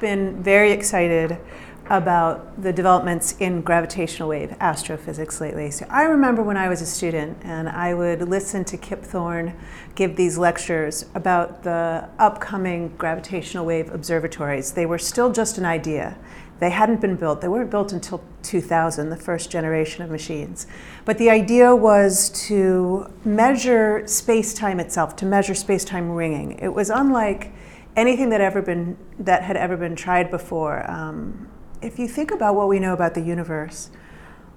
been very excited about the developments in gravitational wave astrophysics lately. So I remember when I was a student and I would listen to Kip Thorne give these lectures about the upcoming gravitational wave observatories. They were still just an idea. They hadn't been built. They weren't built until 2000, the first generation of machines. But the idea was to measure space-time itself, to measure space-time ringing. It was unlike anything that ever been that had ever been tried before. Um, if you think about what we know about the universe,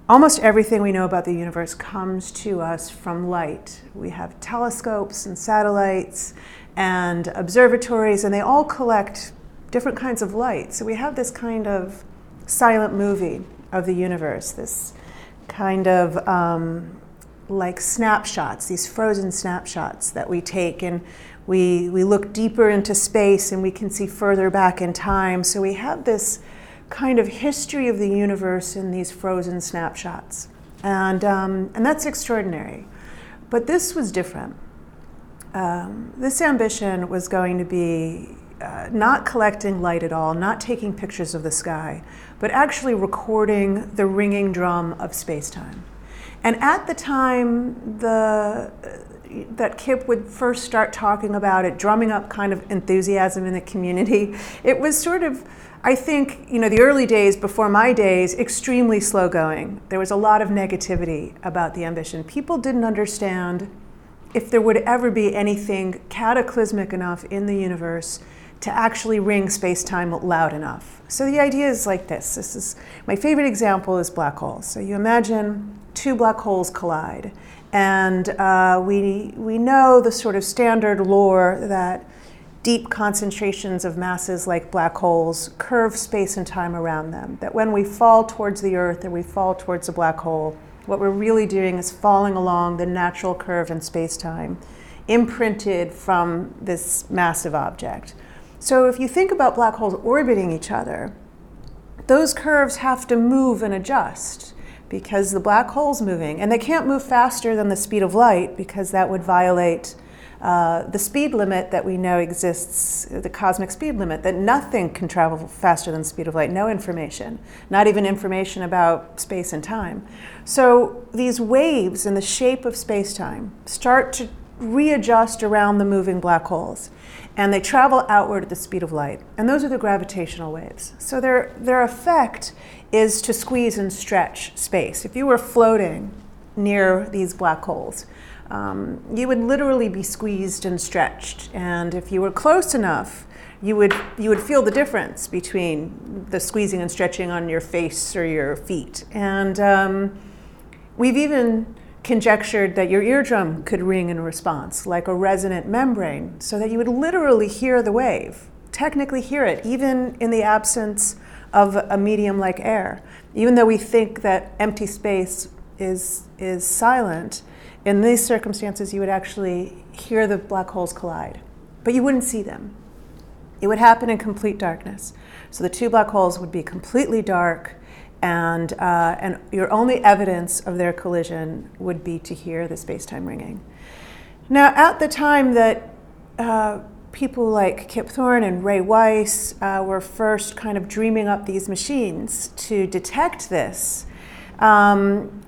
almost everything we know about the universe comes to us from light. We have telescopes and satellites and observatories, and they all collect different kinds of light. So we have this kind of silent movie of the universe, this kind of um, like snapshots, these frozen snapshots that we take, and we, we look deeper into space and we can see further back in time. So we have this kind of history of the universe in these frozen snapshots. And, um, and that's extraordinary. But this was different. Um, this ambition was going to be uh, not collecting light at all, not taking pictures of the sky, but actually recording the ringing drum of space time. And at the time the, that Kip would first start talking about it, drumming up kind of enthusiasm in the community, it was sort of I think, you know, the early days before my days, extremely slow going. There was a lot of negativity about the ambition. People didn't understand if there would ever be anything cataclysmic enough in the universe to actually ring space-time loud enough. So the idea is like this. This is my favorite example is black holes. So you imagine two black holes collide, and uh, we we know the sort of standard lore that deep concentrations of masses like black holes curve space and time around them. That when we fall towards the Earth or we fall towards a black hole, what we're really doing is falling along the natural curve in space time, imprinted from this massive object. So if you think about black holes orbiting each other, those curves have to move and adjust because the black hole's moving. And they can't move faster than the speed of light because that would violate uh, the speed limit that we know exists, the cosmic speed limit, that nothing can travel faster than the speed of light, no information, not even information about space and time. So these waves in the shape of space time start to readjust around the moving black holes. And they travel outward at the speed of light. And those are the gravitational waves. So their, their effect is to squeeze and stretch space. If you were floating near these black holes, um, you would literally be squeezed and stretched. And if you were close enough, you would, you would feel the difference between the squeezing and stretching on your face or your feet. And um, we've even conjectured that your eardrum could ring in response, like a resonant membrane, so that you would literally hear the wave, technically hear it, even in the absence of a medium like air. Even though we think that empty space is, is silent, in these circumstances, you would actually hear the black holes collide, but you wouldn't see them. It would happen in complete darkness. So the two black holes would be completely dark, and, uh, and your only evidence of their collision would be to hear the space time ringing. Now, at the time that uh, people like Kip Thorne and Ray Weiss uh, were first kind of dreaming up these machines to detect this, um,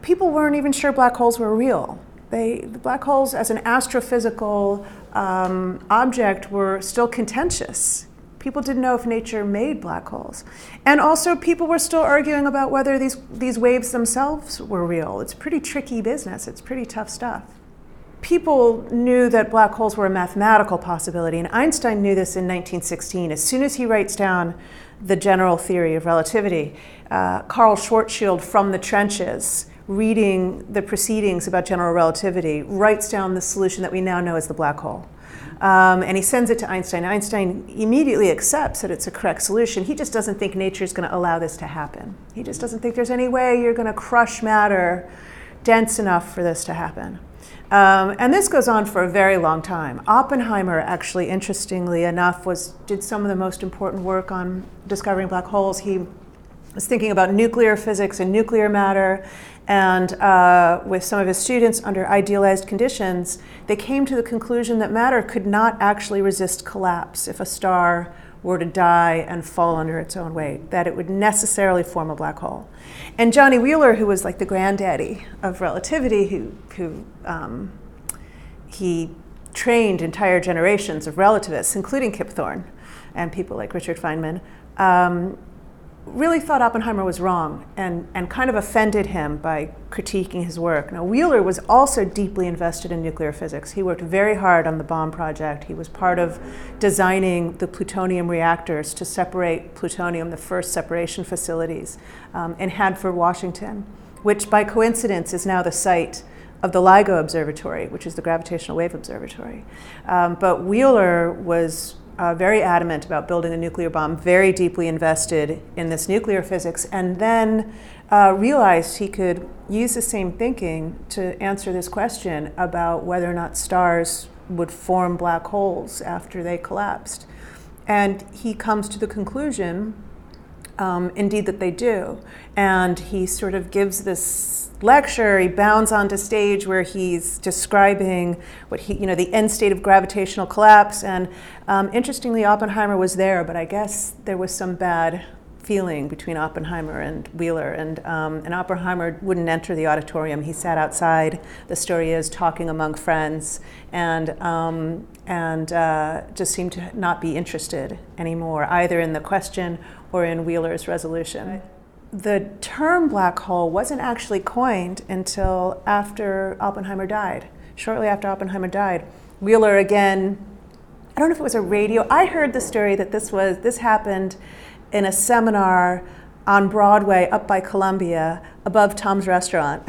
people weren't even sure black holes were real. They, the black holes as an astrophysical um, object were still contentious. People didn't know if nature made black holes. And also, people were still arguing about whether these, these waves themselves were real. It's pretty tricky business, it's pretty tough stuff. People knew that black holes were a mathematical possibility, and Einstein knew this in 1916. As soon as he writes down the general theory of relativity, uh, Karl Schwarzschild from the trenches reading the proceedings about general relativity, writes down the solution that we now know as the black hole. Um, and he sends it to Einstein. Einstein immediately accepts that it's a correct solution. He just doesn't think nature is going to allow this to happen. He just doesn't think there's any way you're going to crush matter dense enough for this to happen. Um, and this goes on for a very long time. Oppenheimer, actually, interestingly enough, was did some of the most important work on discovering black holes. He was thinking about nuclear physics and nuclear matter and uh, with some of his students under idealized conditions, they came to the conclusion that matter could not actually resist collapse if a star were to die and fall under its own weight, that it would necessarily form a black hole. And Johnny Wheeler, who was like the granddaddy of relativity, who, who um, he trained entire generations of relativists, including Kip Thorne and people like Richard Feynman, um, really thought Oppenheimer was wrong and, and kind of offended him by critiquing his work. Now, Wheeler was also deeply invested in nuclear physics. He worked very hard on the bomb project. He was part of designing the plutonium reactors to separate plutonium, the first separation facilities um, in Hanford, Washington, which by coincidence is now the site of the LIGO Observatory, which is the gravitational wave observatory. Um, but Wheeler was uh, very adamant about building a nuclear bomb, very deeply invested in this nuclear physics, and then uh, realized he could use the same thinking to answer this question about whether or not stars would form black holes after they collapsed. And he comes to the conclusion, um, indeed, that they do. And he sort of gives this lecture, he bounds onto stage where he's describing what he, you know, the end state of gravitational collapse. And um, interestingly, Oppenheimer was there, but I guess there was some bad feeling between Oppenheimer and Wheeler. And, um, and Oppenheimer wouldn't enter the auditorium. He sat outside, the story is, talking among friends, and, um, and uh, just seemed to not be interested anymore, either in the question or in Wheeler's resolution the term black hole wasn't actually coined until after Oppenheimer died, shortly after Oppenheimer died. Wheeler again, I don't know if it was a radio. I heard the story that this was this happened in a seminar on Broadway up by Columbia above Tom's restaurant.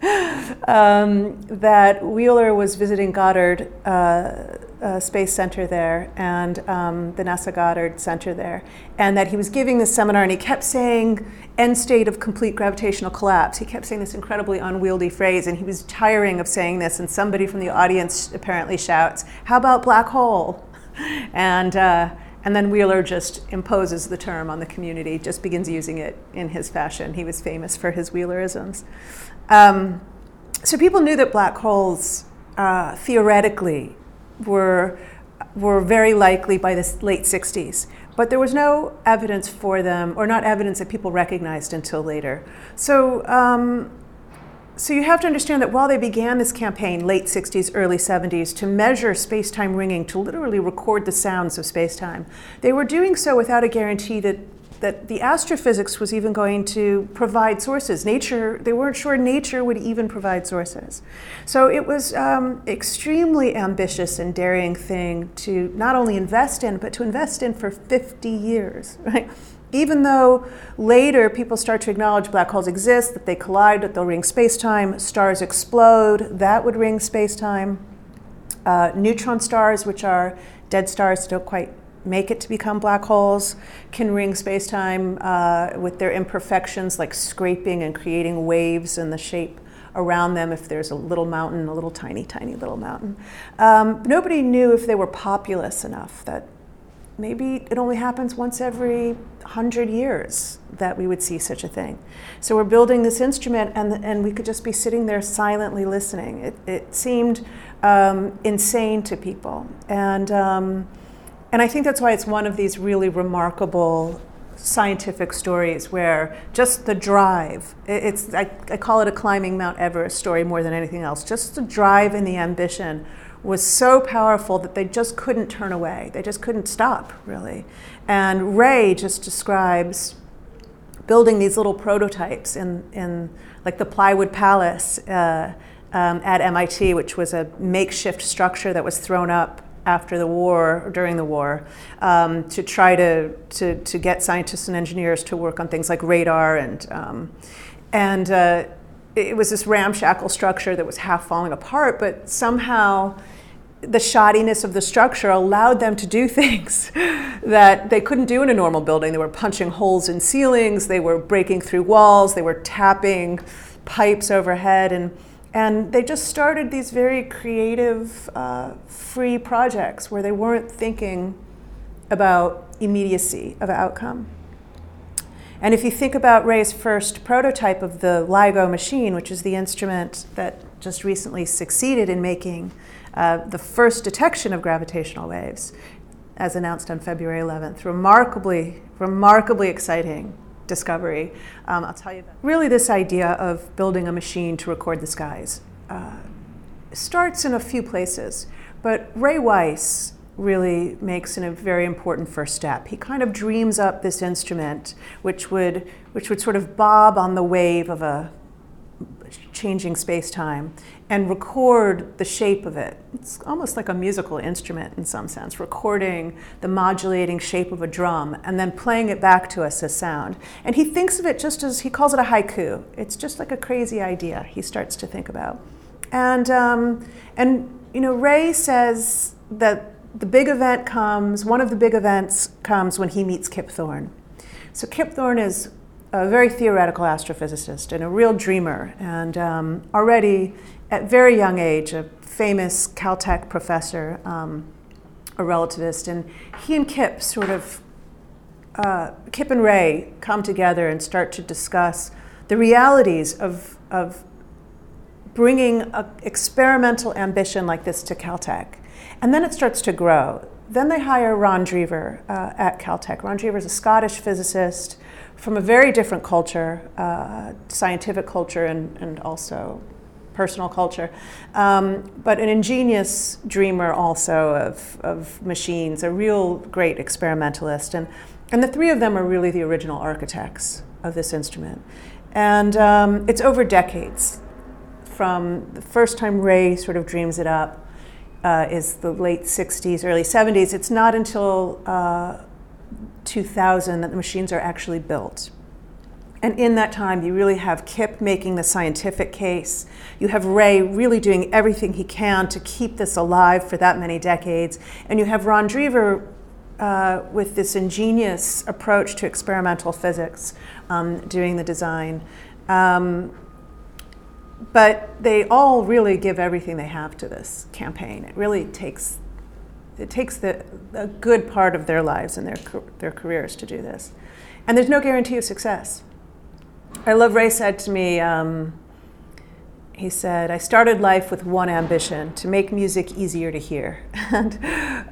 um, that Wheeler was visiting Goddard uh, uh, Space Center there and um, the NASA Goddard Center there, and that he was giving this seminar and he kept saying end state of complete gravitational collapse. He kept saying this incredibly unwieldy phrase, and he was tiring of saying this. And somebody from the audience apparently shouts, "How about black hole?" And uh, and then Wheeler just imposes the term on the community, just begins using it in his fashion. He was famous for his Wheelerisms. Um, so people knew that black holes uh, theoretically were, were very likely by the late 60s. But there was no evidence for them, or not evidence that people recognized until later. So, um, so you have to understand that while they began this campaign, late 60s, early 70s, to measure space time ringing, to literally record the sounds of space time, they were doing so without a guarantee that that the astrophysics was even going to provide sources. Nature, they weren't sure nature would even provide sources. So it was um, extremely ambitious and daring thing to not only invest in, but to invest in for 50 years, right? Even though later people start to acknowledge black holes exist, that they collide, that they'll ring space-time, stars explode, that would ring space-time. Uh, neutron stars, which are dead stars, don't quite make it to become black holes, can ring spacetime uh, with their imperfections, like scraping and creating waves in the shape around them if there's a little mountain, a little tiny, tiny little mountain. Um, nobody knew if they were populous enough that maybe it only happens once every hundred years that we would see such a thing. So we're building this instrument, and, and we could just be sitting there silently listening. It, it seemed um, insane to people. And um, and I think that's why it's one of these really remarkable scientific stories where just the drive it's I, I, call it a climbing mount everest story more than anything else. Just the drive and the ambition was so powerful that they just couldn't turn away. They just couldn't stop really. And ray just describes building these little prototypes in, in like the plywood palace uh, um, at mit which was a makeshift structure that was thrown up after the war, or during the war, um, to try to, to, to get scientists and engineers to work on things like radar and, um, and uh, it was this ramshackle structure that was half falling apart, but somehow the shoddiness of the structure allowed them to do things that they couldn't do in a normal building. They were punching holes in ceilings, they were breaking through walls, they were tapping pipes overhead, and and they just started these very creative, uh, free projects where they weren't thinking about immediacy of outcome. And if you think about Ray's first prototype of the LIGO machine, which is the instrument that just recently succeeded in making uh, the first detection of gravitational waves, as announced on February 11th. Remarkably, remarkably exciting discovery. Um, I'll tell you that. Really, this idea of building a machine to record the skies uh, starts in a few places, but Ray Weiss really makes a very important first step. He kind of dreams up this instrument, which would, which would sort of bob on the wave of a changing space time and record the shape of it. It's almost like a musical instrument in some sense, recording the modulating shape of a drum and then playing it back to us as sound. And he thinks of it just as he calls it a haiku. It's just like a crazy idea he starts to think about. And, um, and you know, Ray says that the big event comes, one of the big events comes when he meets Kip Thorne. So Kip Thorne is a very theoretical astrophysicist and a real dreamer, and um, already at very young age, a famous Caltech professor, um, a relativist, and he and Kip sort of, uh, Kip and Ray come together and start to discuss the realities of, of bringing an experimental ambition like this to Caltech. And then it starts to grow. Then they hire Ron Drever uh, at Caltech. Ron Drever is a Scottish physicist from a very different culture, uh, scientific culture, and, and also personal culture, um, but an ingenious dreamer also of, of machines, a real great experimentalist. And, and the three of them are really the original architects of this instrument. And um, it's over decades from the first time Ray sort of dreams it up. Uh, is the late 60s, early 70s. It's not until uh, 2000 that the machines are actually built. And in that time, you really have Kip making the scientific case. You have Ray really doing everything he can to keep this alive for that many decades. And you have Ron Drever uh, with this ingenious approach to experimental physics um, doing the design. Um, but they all really give everything they have to this campaign. It really takes it takes the, a good part of their lives and their, their careers to do this. And there's no guarantee of success. I love Ray said to me, um, he said, I started life with one ambition to make music easier to hear. and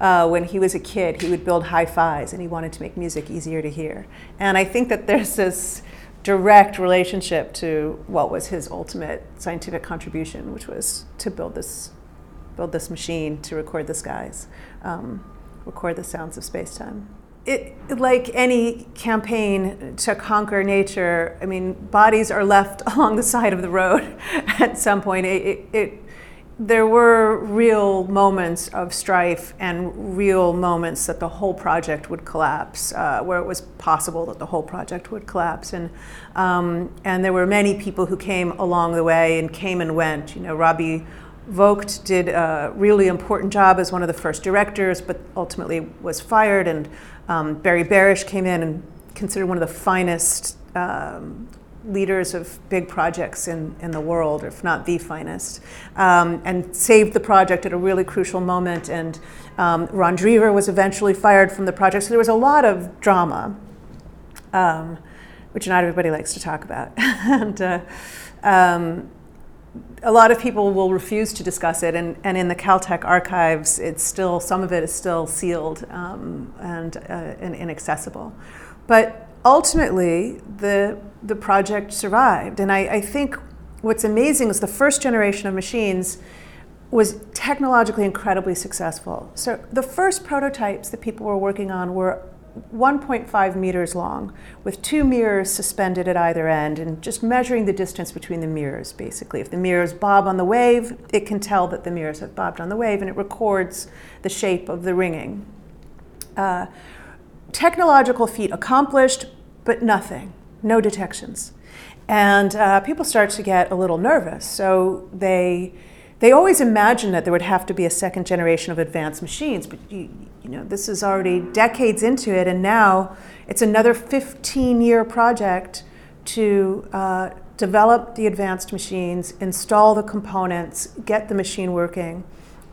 uh, when he was a kid, he would build hi fis and he wanted to make music easier to hear. And I think that there's this direct relationship to what was his ultimate scientific contribution, which was to build this build this machine to record the skies, um, record the sounds of space-time. It, like any campaign to conquer nature, I mean, bodies are left along the side of the road at some point. It, it, it, there were real moments of strife and real moments that the whole project would collapse, uh, where it was possible that the whole project would collapse. And, um, and there were many people who came along the way and came and went. You know, Robbie Vogt did a really important job as one of the first directors, but ultimately was fired. And um, Barry Barish came in and considered one of the finest um, leaders of big projects in, in the world, if not the finest, um, and saved the project at a really crucial moment. And um, Ron Drever was eventually fired from the project. So there was a lot of drama, um, which not everybody likes to talk about. and, uh, um, a lot of people will refuse to discuss it, and, and in the Caltech archives, it's still some of it is still sealed um, and, uh, and inaccessible. But ultimately, the the project survived, and I, I think what's amazing is the first generation of machines was technologically incredibly successful. So the first prototypes that people were working on were 1.5 meters long with two mirrors suspended at either end and just measuring the distance between the mirrors basically. If the mirrors bob on the wave, it can tell that the mirrors have bobbed on the wave and it records the shape of the ringing. Uh, technological feat accomplished, but nothing, no detections. And uh, people start to get a little nervous. So they they always imagined that there would have to be a second generation of advanced machines, but you, you know, this is already decades into it, and now it's another 15 year project to uh, develop the advanced machines, install the components, get the machine working.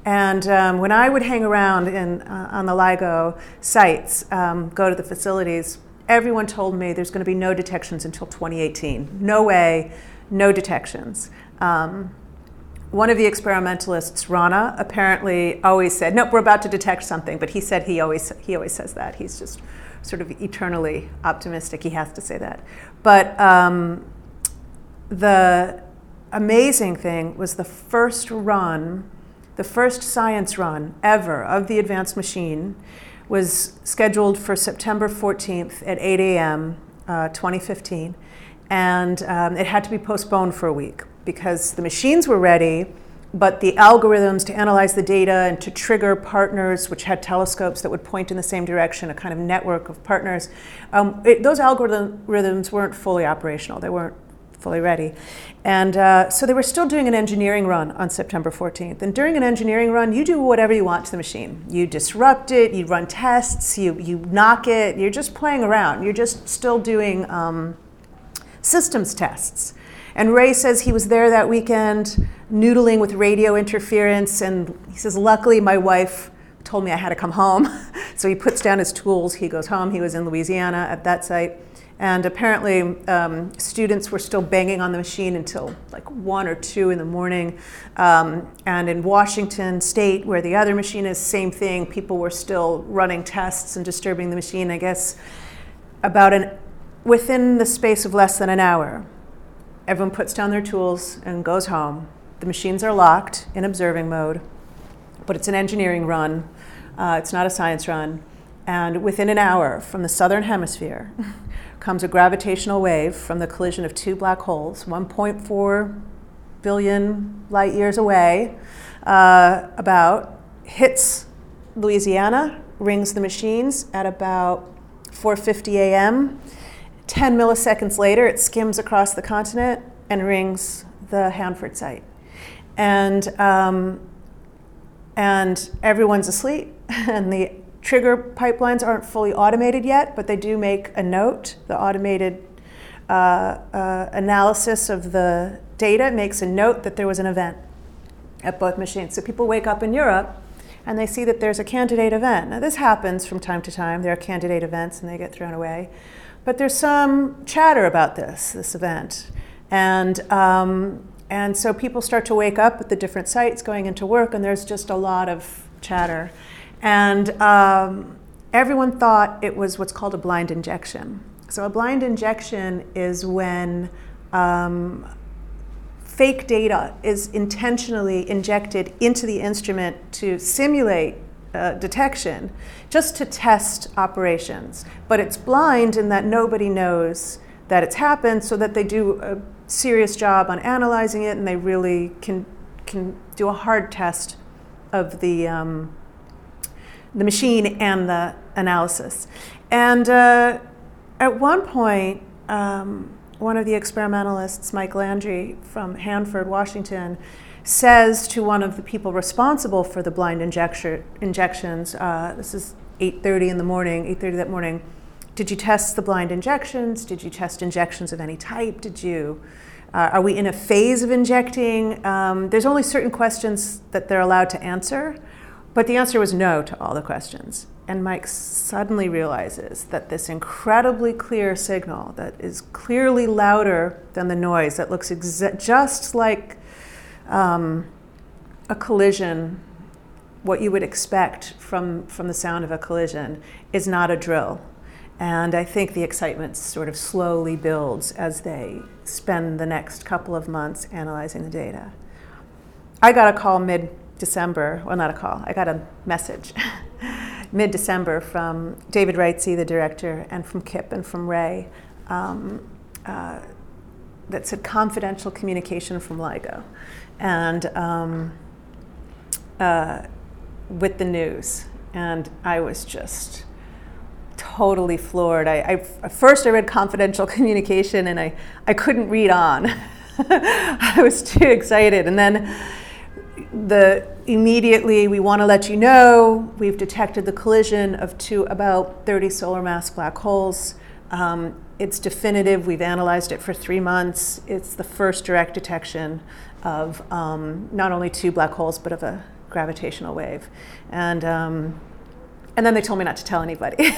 And um, when I would hang around in, uh, on the LIGO sites, um, go to the facilities, everyone told me there's going to be no detections until 2018. No way, no detections. Um, one of the experimentalists, Rana, apparently always said, "Nope, we're about to detect something." But he said he always he always says that. He's just sort of eternally optimistic. He has to say that. But um, the amazing thing was the first run, the first science run ever of the advanced machine was scheduled for September 14th at 8 a.m. Uh, 2015, and um, it had to be postponed for a week because the machines were ready, but the algorithms to analyze the data and to trigger partners, which had telescopes that would point in the same direction, a kind of network of partners, um, it, those algorithms weren't fully operational. They weren't fully ready. And uh, so they were still doing an engineering run on September 14th. And during an engineering run, you do whatever you want to the machine. You disrupt it, you run tests, you, you knock it, you're just playing around. You're just still doing um, systems tests. And Ray says he was there that weekend noodling with radio interference. And he says, luckily, my wife told me I had to come home. so he puts down his tools, he goes home. He was in Louisiana at that site. And apparently, um, students were still banging on the machine until like one or two in the morning. Um, and in Washington State, where the other machine is, same thing. People were still running tests and disturbing the machine. I guess about an within the space of less than an hour, everyone puts down their tools and goes home. The machines are locked in observing mode, but it's an engineering run. Uh, it's not a science run. And within an hour from the southern hemisphere, comes a gravitational wave from the collision of two black holes, 1.4 billion light years away, uh, about, hits Louisiana, rings the machines at about 4:50 a.m. 10 milliseconds later, it skims across the continent and rings the Hanford site. And, um, and everyone's asleep, and the Trigger pipelines aren't fully automated yet, but they do make a note. The automated uh, uh, analysis of the data makes a note that there was an event at both machines. So people wake up in Europe and they see that there's a candidate event. Now, this happens from time to time. There are candidate events and they get thrown away. But there's some chatter about this, this event. And, um, and so people start to wake up at the different sites going into work, and there's just a lot of chatter. And um, everyone thought it was what's called a blind injection. So, a blind injection is when um, fake data is intentionally injected into the instrument to simulate uh, detection, just to test operations. But it's blind in that nobody knows that it's happened, so that they do a serious job on analyzing it and they really can, can do a hard test of the. Um, the machine and the analysis. And uh, at one point, um, one of the experimentalists, Mike Landry from Hanford, Washington, says to one of the people responsible for the blind injection, injections, uh, this is 8.30 in the morning, 8.30 that morning, did you test the blind injections? Did you test injections of any type? Did you, uh, are we in a phase of injecting? Um, there's only certain questions that they're allowed to answer. But the answer was no to all the questions. And Mike suddenly realizes that this incredibly clear signal that is clearly louder than the noise, that looks exa- just like um, a collision, what you would expect from, from the sound of a collision, is not a drill. And I think the excitement sort of slowly builds as they spend the next couple of months analyzing the data. I got a call mid December, well, not a call, I got a message mid December from David Reitze, the director, and from Kip and from Ray um, uh, that said confidential communication from LIGO. And um, uh, with the news. And I was just totally floored. I, I, first I read confidential communication and I, I couldn't read on. I was too excited. And then the immediately we want to let you know we've detected the collision of two about 30 solar mass black holes. Um, it's definitive. We've analyzed it for three months. It's the first direct detection of um, not only two black holes but of a gravitational wave, and um, and then they told me not to tell anybody.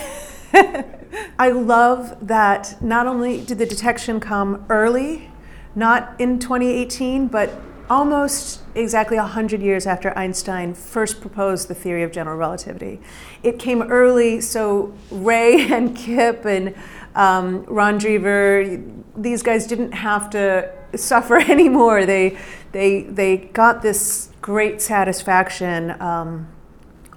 I love that not only did the detection come early, not in 2018, but almost exactly 100 years after Einstein first proposed the theory of general relativity. It came early, so Ray and Kip and um, Ron Drever, these guys didn't have to suffer anymore. They, they, they got this great satisfaction. Um,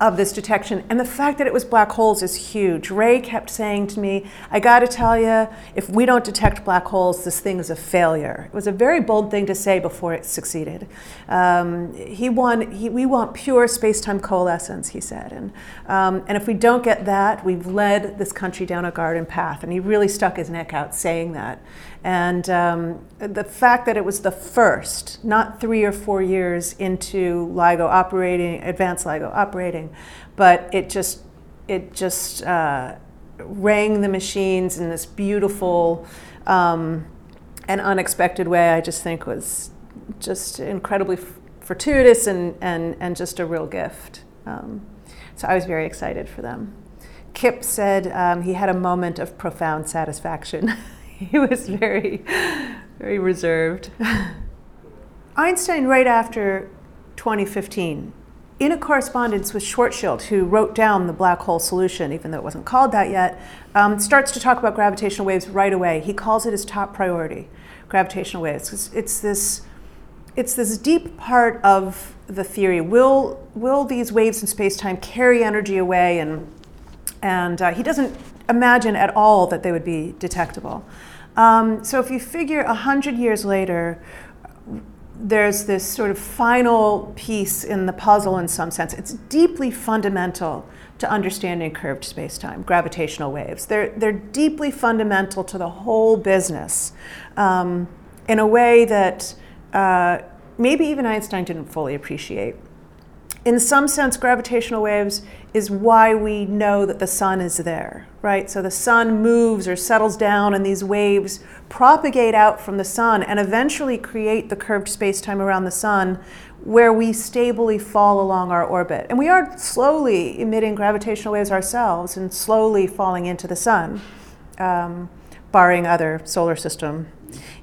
of this detection. And the fact that it was black holes is huge. Ray kept saying to me, I got to tell you, if we don't detect black holes, this thing is a failure. It was a very bold thing to say before it succeeded. Um, he won, he, we want pure space time coalescence, he said. And, um, and if we don't get that, we've led this country down a garden path. And he really stuck his neck out saying that. And um, the fact that it was the first, not three or four years into LIGO operating, advanced LIGO operating, but it just, it just uh, rang the machines in this beautiful um, and unexpected way. I just think was just incredibly fortuitous and, and, and just a real gift. Um, so I was very excited for them. Kip said um, he had a moment of profound satisfaction. he was very, very reserved. Einstein, right after 2015, in a correspondence with Schwarzschild, who wrote down the black hole solution, even though it wasn't called that yet, um, starts to talk about gravitational waves right away. He calls it his top priority, gravitational waves. It's, it's this, it's this deep part of the theory. Will, will these waves in space-time carry energy away? And, and uh, he doesn't imagine at all that they would be detectable. Um, so if you figure 100 years later, there's this sort of final piece in the puzzle in some sense. It's deeply fundamental to understanding curved spacetime, gravitational waves. They're, they're deeply fundamental to the whole business um, in a way that uh, maybe even Einstein didn't fully appreciate in some sense, gravitational waves is why we know that the sun is there, right? So the sun moves or settles down, and these waves propagate out from the sun and eventually create the curved space-time around the sun where we stably fall along our orbit. And we are slowly emitting gravitational waves ourselves and slowly falling into the sun, um, barring other solar system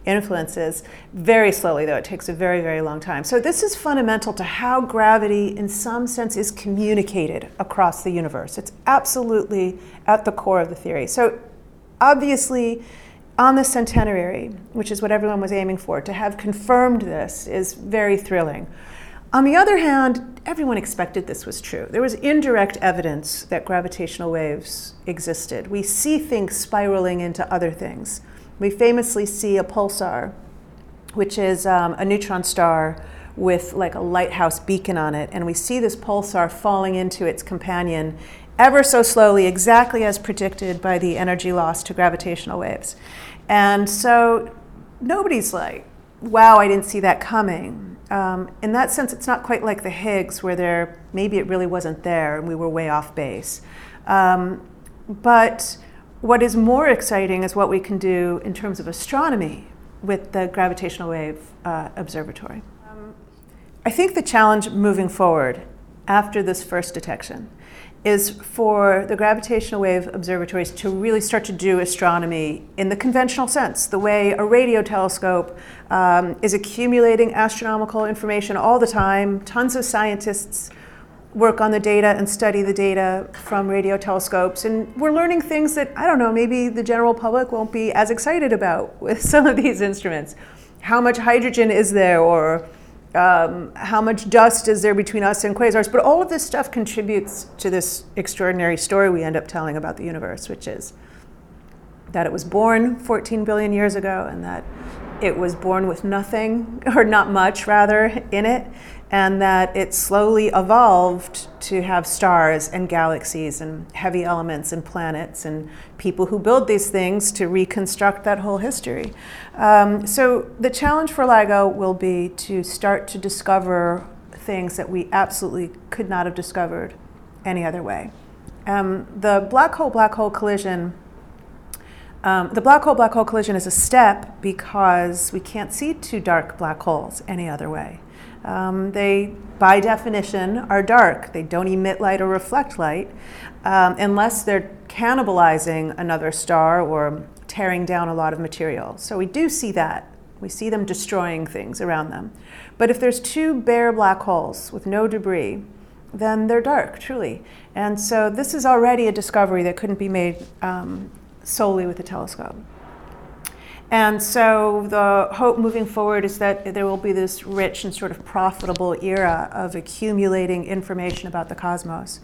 influences very slowly, though it takes a very, very long time. So, this is fundamental to how gravity, in some sense, is communicated across the universe. It's absolutely at the core of the theory. So, obviously, on the centenary, which is what everyone was aiming for, to have confirmed this is very thrilling. On the other hand, everyone expected this was true. There was indirect evidence that gravitational waves existed. We see things spiraling into other things we famously see a pulsar, which is um, a neutron star with like a lighthouse beacon on it. And we see this pulsar falling into its companion ever so slowly, exactly as predicted by the energy loss to gravitational waves. And so nobody's like, wow, I didn't see that coming. Um, in that sense, it's not quite like the Higgs, where there maybe it really wasn't there and we were way off base. Um, but what is more exciting is what we can do in terms of astronomy with the gravitational wave uh, observatory. Um, I think the challenge moving forward after this first detection is for the gravitational wave observatories to really start to do astronomy in the conventional sense, the way a radio telescope um, is accumulating astronomical information all the time, tons of scientists work on the data and study the data from radio telescopes. And we're learning things that, I don't know, maybe the general public won't be as excited about with some of these instruments. How much hydrogen is there, or um, how much dust is there between us and quasars? But all of this stuff contributes to this extraordinary story we end up telling about the universe, which is that it was born 14 billion years ago and that it was born with nothing, or not much rather, in it, and that it slowly evolved to have stars and galaxies and heavy elements and planets and people who build these things to reconstruct that whole history. Um, so the challenge for LIGO will be to start to discover things that we absolutely could not have discovered any other way. Um, the black hole black hole collision. Um, the black hole black hole collision is a step because we can't see two dark black holes any other way. Um, they, by definition, are dark. They don't emit light or reflect light um, unless they're cannibalizing another star or tearing down a lot of material. So we do see that. We see them destroying things around them. But if there's two bare black holes with no debris, then they're dark, truly. And so this is already a discovery that couldn't be made um, solely with a telescope. And so the hope moving forward is that there will be this rich and sort of profitable era of accumulating information about the cosmos.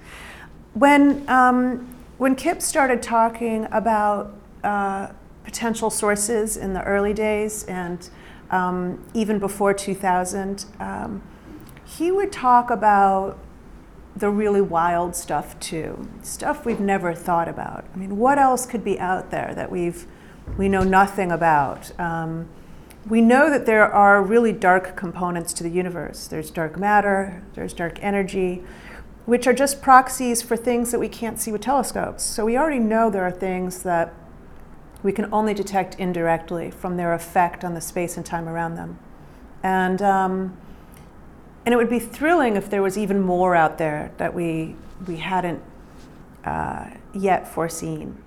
When, um, when Kip started talking about uh, potential sources in the early days and um, even before 2000, um, he would talk about the really wild stuff too, stuff we've never thought about. I mean, what else could be out there that we've we know nothing about. Um, we know that there are really dark components to the universe. There's dark matter, there's dark energy, which are just proxies for things that we can't see with telescopes. So we already know there are things that we can only detect indirectly from their effect on the space and time around them. And, um, and it would be thrilling if there was even more out there that we, we hadn't uh, yet foreseen.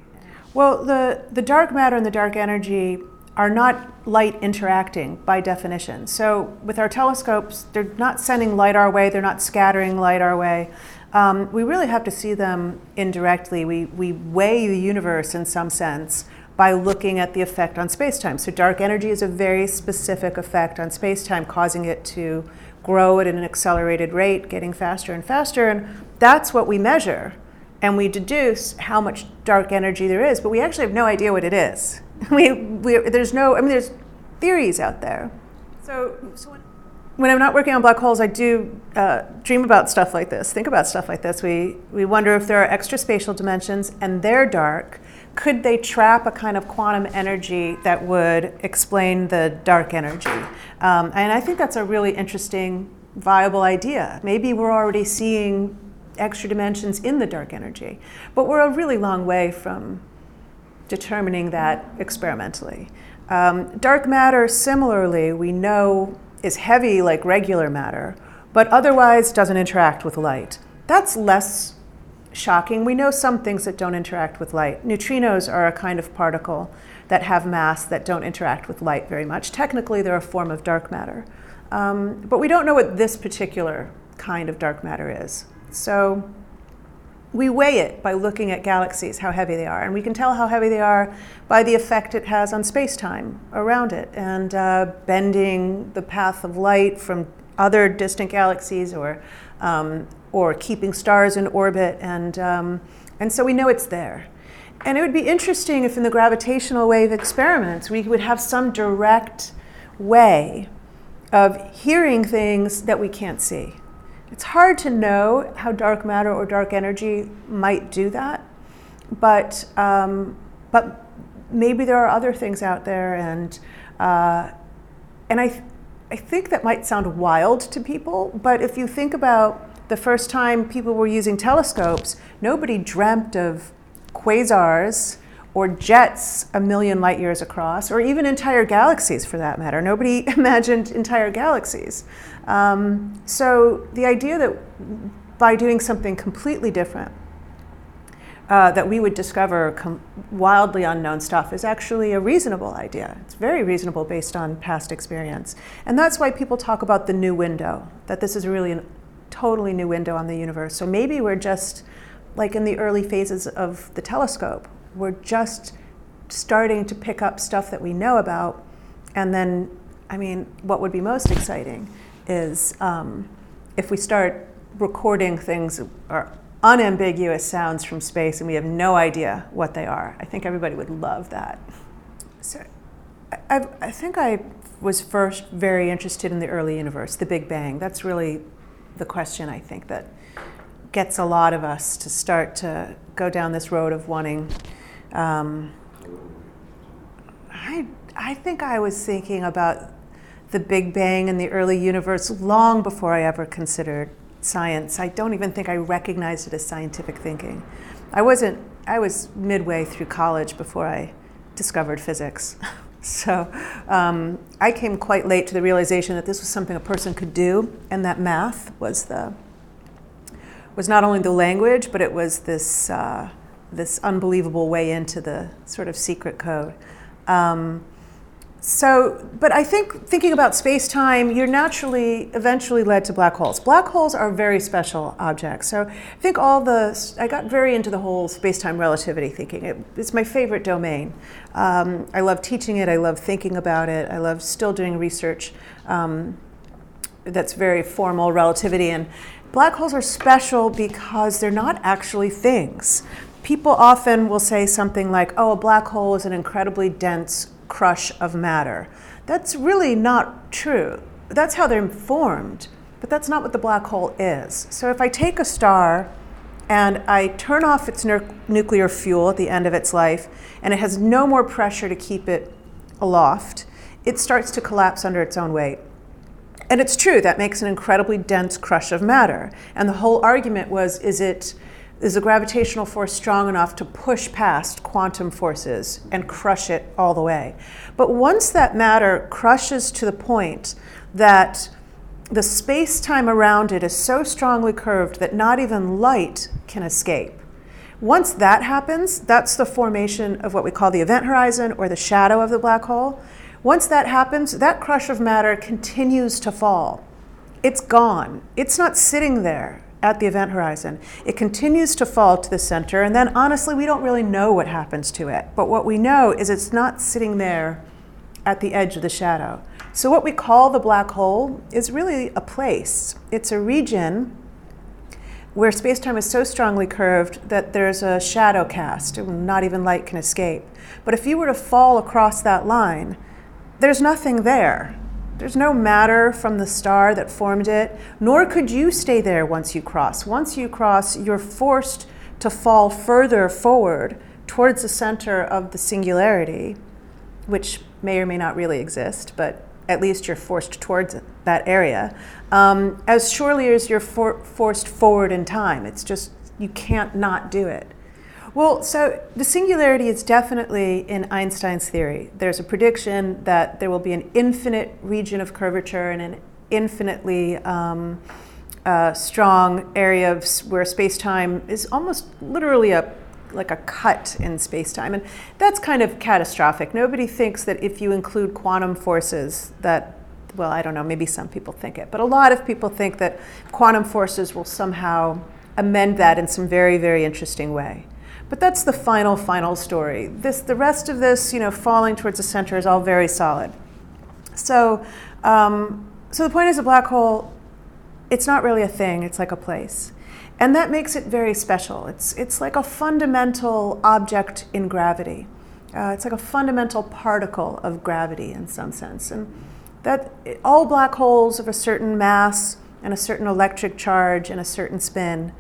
Well, the, the dark matter and the dark energy are not light interacting by definition. So, with our telescopes, they're not sending light our way, they're not scattering light our way. Um, we really have to see them indirectly. We, we weigh the universe in some sense by looking at the effect on spacetime. So, dark energy is a very specific effect on spacetime, causing it to grow at an accelerated rate, getting faster and faster. And that's what we measure and we deduce how much dark energy there is, but we actually have no idea what it is. we, we, there's no, I mean, there's theories out there. So, so when I'm not working on black holes, I do uh, dream about stuff like this, think about stuff like this. We, we wonder if there are extra spatial dimensions and they're dark. Could they trap a kind of quantum energy that would explain the dark energy? Um, and I think that's a really interesting, viable idea. Maybe we're already seeing extra dimensions in the dark energy. But we're a really long way from determining that experimentally. Um, dark matter, similarly, we know is heavy like regular matter, but otherwise doesn't interact with light. That's less shocking. We know some things that don't interact with light. Neutrinos are a kind of particle that have mass that don't interact with light very much. Technically, they're a form of dark matter. Um, but we don't know what this particular kind of dark matter is. So we weigh it by looking at galaxies, how heavy they are. And we can tell how heavy they are by the effect it has on space time around it and uh, bending the path of light from other distant galaxies or, um, or keeping stars in orbit. And, um, and so we know it's there. And it would be interesting if in the gravitational wave experiments we would have some direct way of hearing things that we can't see. It's hard to know how dark matter or dark energy might do that, but, um, but maybe there are other things out there, and, uh, and I, th- I think that might sound wild to people, but if you think about the first time people were using telescopes, nobody dreamt of quasars or jets a million light years across, or even entire galaxies for that matter. Nobody imagined entire galaxies. Um, so the idea that by doing something completely different, uh, that we would discover com- wildly unknown stuff is actually a reasonable idea. It's very reasonable based on past experience. And that's why people talk about the new window, that this is really a totally new window on the universe. So maybe we're just like in the early phases of the telescope, we're just starting to pick up stuff that we know about. And then, I mean, what would be most exciting is um, if we start recording things or unambiguous sounds from space and we have no idea what they are. I think everybody would love that. So I, I think I was first very interested in the early universe, the Big Bang. That's really the question I think that gets a lot of us to start to go down this road of wanting. Um, I, I think I was thinking about the Big Bang and the early universe long before I ever considered science. I don't even think I recognized it as scientific thinking. I wasn't, I was midway through college before I discovered physics. so um, I came quite late to the realization that this was something a person could do and that math was the, was not only the language, but it was this, uh, this unbelievable way into the sort of secret code. Um, So, but I think thinking about space time, you're naturally eventually led to black holes. Black holes are very special objects. So, I think all the, I got very into the whole space time relativity thinking. It, it's my favorite domain. Um, I love teaching it, I love thinking about it, I love still doing research um, that's very formal relativity. And black holes are special because they're not actually things. People often will say something like, oh, a black hole is an incredibly dense crush of matter. That's really not true. That's how they're formed, but that's not what the black hole is. So if I take a star and I turn off its nu- nuclear fuel at the end of its life, and it has no more pressure to keep it aloft, it starts to collapse under its own weight. And it's true, that makes an incredibly dense crush of matter. And the whole argument was is it is a gravitational force strong enough to push past quantum forces and crush it all the way? But once that matter crushes to the point that the space time around it is so strongly curved that not even light can escape. Once that happens, that's the formation of what we call the event horizon or the shadow of the black hole. Once that happens, that crush of matter continues to fall. It's gone. It's not sitting there at the event horizon. It continues to fall to the center, and then honestly, we don't really know what happens to it. But what we know is it's not sitting there at the edge of the shadow. So, what we call the black hole is really a place, it's a region where space time is so strongly curved that there's a shadow cast, and not even light can escape. But if you were to fall across that line, there's nothing there. There's no matter from the star that formed it, nor could you stay there once you cross. Once you cross, you're forced to fall further forward towards the center of the singularity, which may or may not really exist, but at least you're forced towards that area, um, as surely as you're for- forced forward in time. It's just, you can't not do it. Well, so the singularity is definitely in Einstein's theory. There's a prediction that there will be an infinite region of curvature and an infinitely um, uh, strong area of, where space time is almost literally a like a cut in space time. And that's kind of catastrophic. Nobody thinks that if you include quantum forces, that, well, I don't know, maybe some people think it, but a lot of people think that quantum forces will somehow amend that in some very, very interesting way. But that's the final, final story. This, the rest of this, you know, falling towards the center is all very solid. So, um, so the point is, a black hole, it's not really a thing. It's like a place, and that makes it very special. It's it's like a fundamental object in gravity. Uh, it's like a fundamental particle of gravity in some sense, and that all black holes of a certain mass and a certain electric charge and a certain spin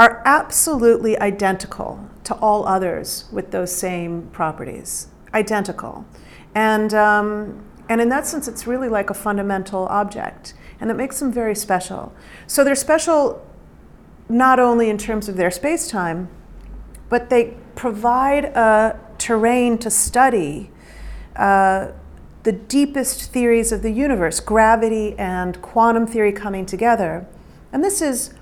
are absolutely identical to all others with those same properties, identical. And, um, and in that sense, it's really like a fundamental object, and it makes them very special. So they're special not only in terms of their space time, but they provide a terrain to study uh, the deepest theories of the universe, gravity and quantum theory coming together. And this is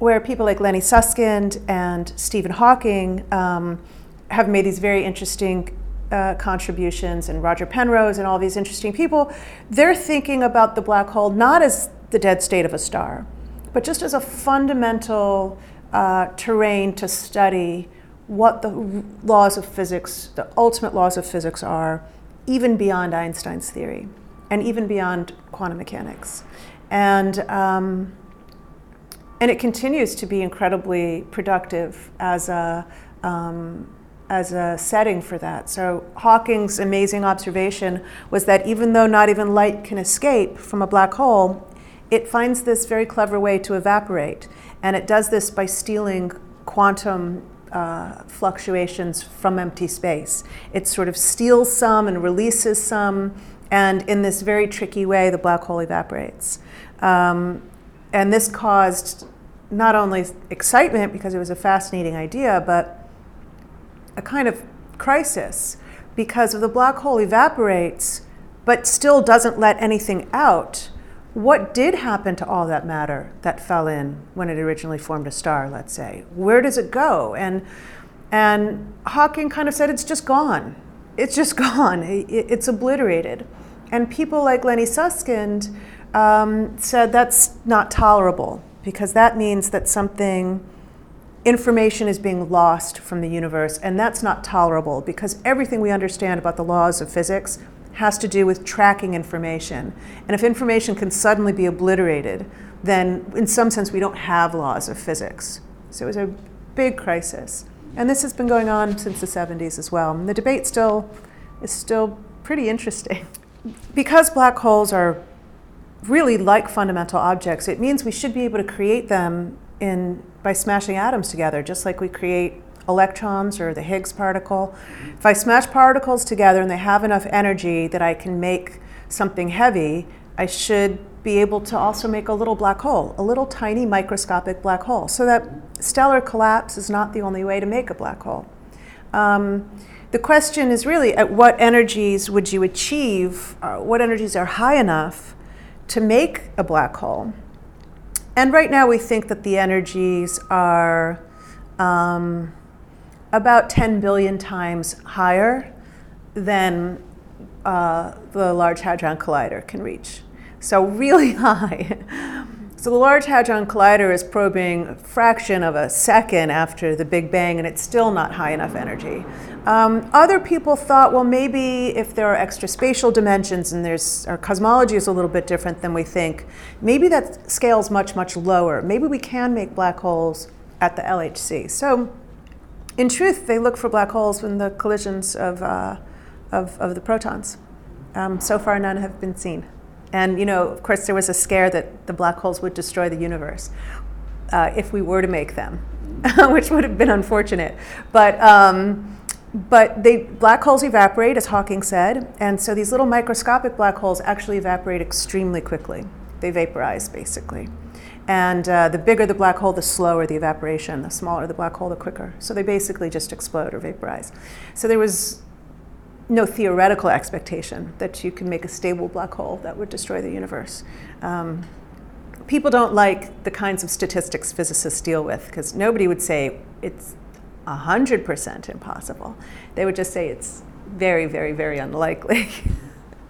where people like Lenny Susskind and Stephen Hawking um, have made these very interesting uh, contributions, and Roger Penrose and all these interesting people, they're thinking about the black hole not as the dead state of a star, but just as a fundamental uh, terrain to study what the laws of physics, the ultimate laws of physics are, even beyond Einstein's theory and even beyond quantum mechanics. And um, and it continues to be incredibly productive as a um, as a setting for that. So Hawking's amazing observation was that even though not even light can escape from a black hole, it finds this very clever way to evaporate, and it does this by stealing quantum uh, fluctuations from empty space. It sort of steals some and releases some, and in this very tricky way, the black hole evaporates. Um, and this caused not only excitement because it was a fascinating idea, but a kind of crisis because if the black hole evaporates but still doesn't let anything out, what did happen to all that matter that fell in when it originally formed a star, let's say? Where does it go? And, and Hawking kind of said it's just gone. it's just gone. It's obliterated. And people like Lenny Susskind um, said that's not tolerable because that means that something, information is being lost from the universe, and that's not tolerable because everything we understand about the laws of physics has to do with tracking information. And if information can suddenly be obliterated, then in some sense we don't have laws of physics. So it was a big crisis. And this has been going on since the 70s as well. And the debate still is still pretty interesting. Because black holes are really like fundamental objects, it means we should be able to create them in, by smashing atoms together, just like we create electrons or the Higgs particle. If I smash particles together and they have enough energy that I can make something heavy, I should be able to also make a little black hole, a little tiny microscopic black hole, so that stellar collapse is not the only way to make a black hole. Um, the question is really at what energies would you achieve, uh, what energies are high enough to make a black hole? And right now we think that the energies are um, about 10 billion times higher than uh, the Large Hadron Collider can reach. So, really high. So, the Large Hadron Collider is probing a fraction of a second after the Big Bang, and it's still not high enough energy. Um, other people thought, well, maybe if there are extra spatial dimensions and there's our cosmology is a little bit different than we think, maybe that scale is much, much lower. Maybe we can make black holes at the LHC. So, in truth, they look for black holes in the collisions of, uh, of, of, the protons. Um, so far, none have been seen. And, you know, of course, there was a scare that the black holes would destroy the universe uh, if we were to make them, which would have been unfortunate. But, um, but they, black holes evaporate, as Hawking said, and so these little microscopic black holes actually evaporate extremely quickly. They vaporize, basically. And uh, the bigger the black hole, the slower the evaporation. The smaller the black hole, the quicker. So they basically just explode or vaporize. So there was no theoretical expectation that you can make a stable black hole that would destroy the universe. Um, people don't like the kinds of statistics physicists deal with because nobody would say it's 100% impossible. They would just say it's very, very, very unlikely,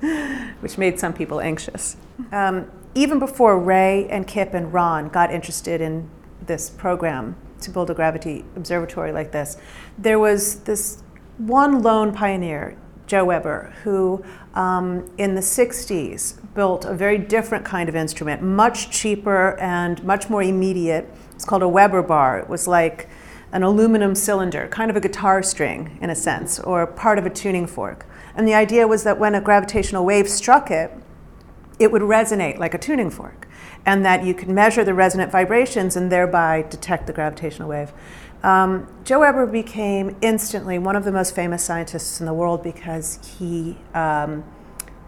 which made some people anxious. Um, even before Rai and Kip and Ron got interested in this program to build a gravity observatory like this, there was this one lone pioneer, Joe Weber, who um, in the 60s built a very different kind of instrument, much cheaper and much more immediate. It's called a Weber bar. It was like an aluminum cylinder, kind of a guitar string in a sense, or part of a tuning fork. And the idea was that when a gravitational wave struck it, it would resonate like a tuning fork, and that you could measure the resonant vibrations and thereby detect the gravitational wave. Um, Joe Weber became instantly one of the most famous scientists in the world because he um,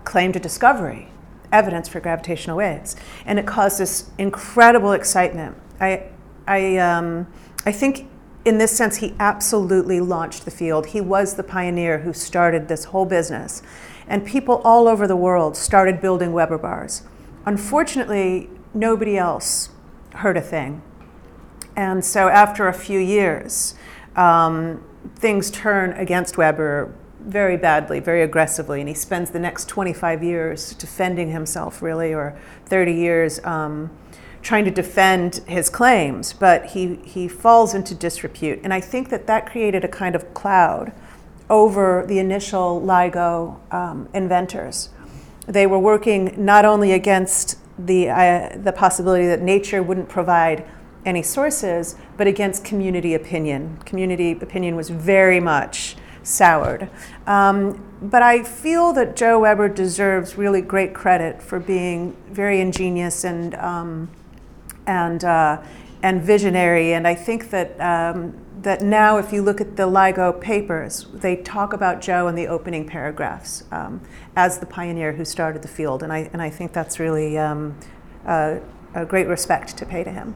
claimed a discovery, evidence for gravitational waves, and it caused this incredible excitement. I, I, um, I think in this sense, he absolutely launched the field. He was the pioneer who started this whole business and people all over the world started building Weber bars. Unfortunately, nobody else heard a thing. And so after a few years, um, things turn against Weber very badly, very aggressively, and he spends the next 25 years defending himself, really, or 30 years um, trying to defend his claims, but he, he falls into disrepute. And I think that that created a kind of cloud over the initial LIGO um, inventors. They were working not only against the, uh, the possibility that nature wouldn't provide any sources, but against community opinion. Community opinion was very much soured. Um, but I feel that Joe Weber deserves really great credit for being very ingenious and, um, and, uh, and visionary. And I think that um, that now, if you look at the LIGO papers, they talk about Joe in the opening paragraphs um, as the pioneer who started the field, and I, and I think that's really um, a great respect to pay to him.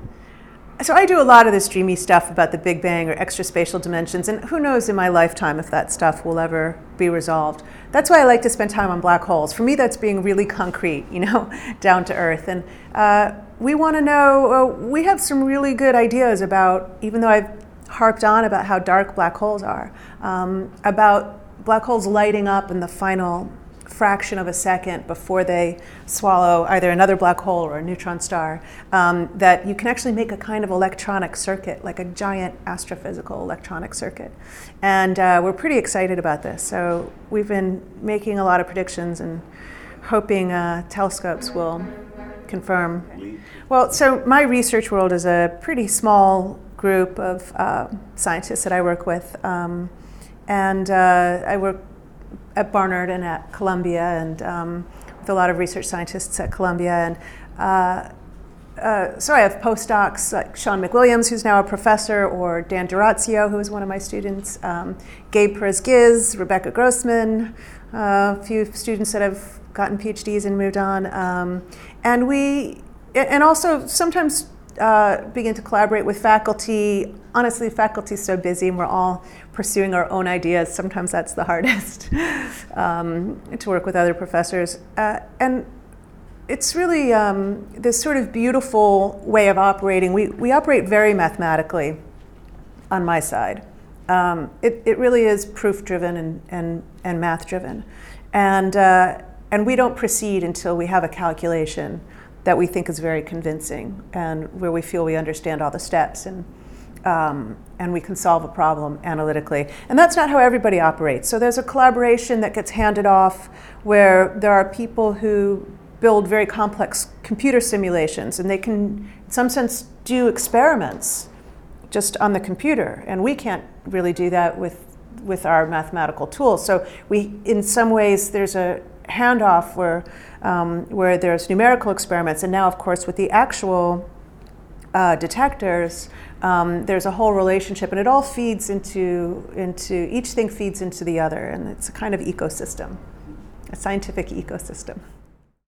So I do a lot of this dreamy stuff about the Big Bang or extra spatial dimensions, and who knows in my lifetime if that stuff will ever be resolved. That's why I like to spend time on black holes. For me, that's being really concrete, you know, down to earth. And uh, we want to know. Uh, we have some really good ideas about, even though I've harped on about how dark black holes are, um, about black holes lighting up in the final fraction of a second before they swallow either another black hole or a neutron star, um, that you can actually make a kind of electronic circuit, like a giant astrophysical electronic circuit. And uh, we're pretty excited about this. So we've been making a lot of predictions and hoping uh, telescopes will confirm. Well, so my research world is a pretty small group of uh, scientists that I work with. Um, and uh, I work at Barnard and at Columbia, and um, with a lot of research scientists at Columbia. And uh, uh, so I have postdocs like Sean McWilliams, who's now a professor, or Dan D'Orazio, who was one of my students, um, Gabe Perez-Giz, Rebecca Grossman, uh, a few students that have gotten PhDs and moved on. Um, and we, and also sometimes uh, begin to collaborate with faculty. Honestly, faculty is so busy and we're all pursuing our own ideas. Sometimes that's the hardest um, to work with other professors. Uh, and it's really um, this sort of beautiful way of operating. We, we operate very mathematically on my side. Um, it, it really is proof driven and, and, and math driven. And, uh, and we don't proceed until we have a calculation that we think is very convincing and where we feel we understand all the steps and, um, and we can solve a problem analytically. And that's not how everybody operates. So there's a collaboration that gets handed off where there are people who build very complex computer simulations and they can, in some sense, do experiments just on the computer. And we can't really do that with with our mathematical tools. So we, in some ways, there's a handoff where um, where there's numerical experiments, and now, of course, with the actual uh, detectors, um, there's a whole relationship, and it all feeds into into each thing feeds into the other, and it's a kind of ecosystem, a scientific ecosystem.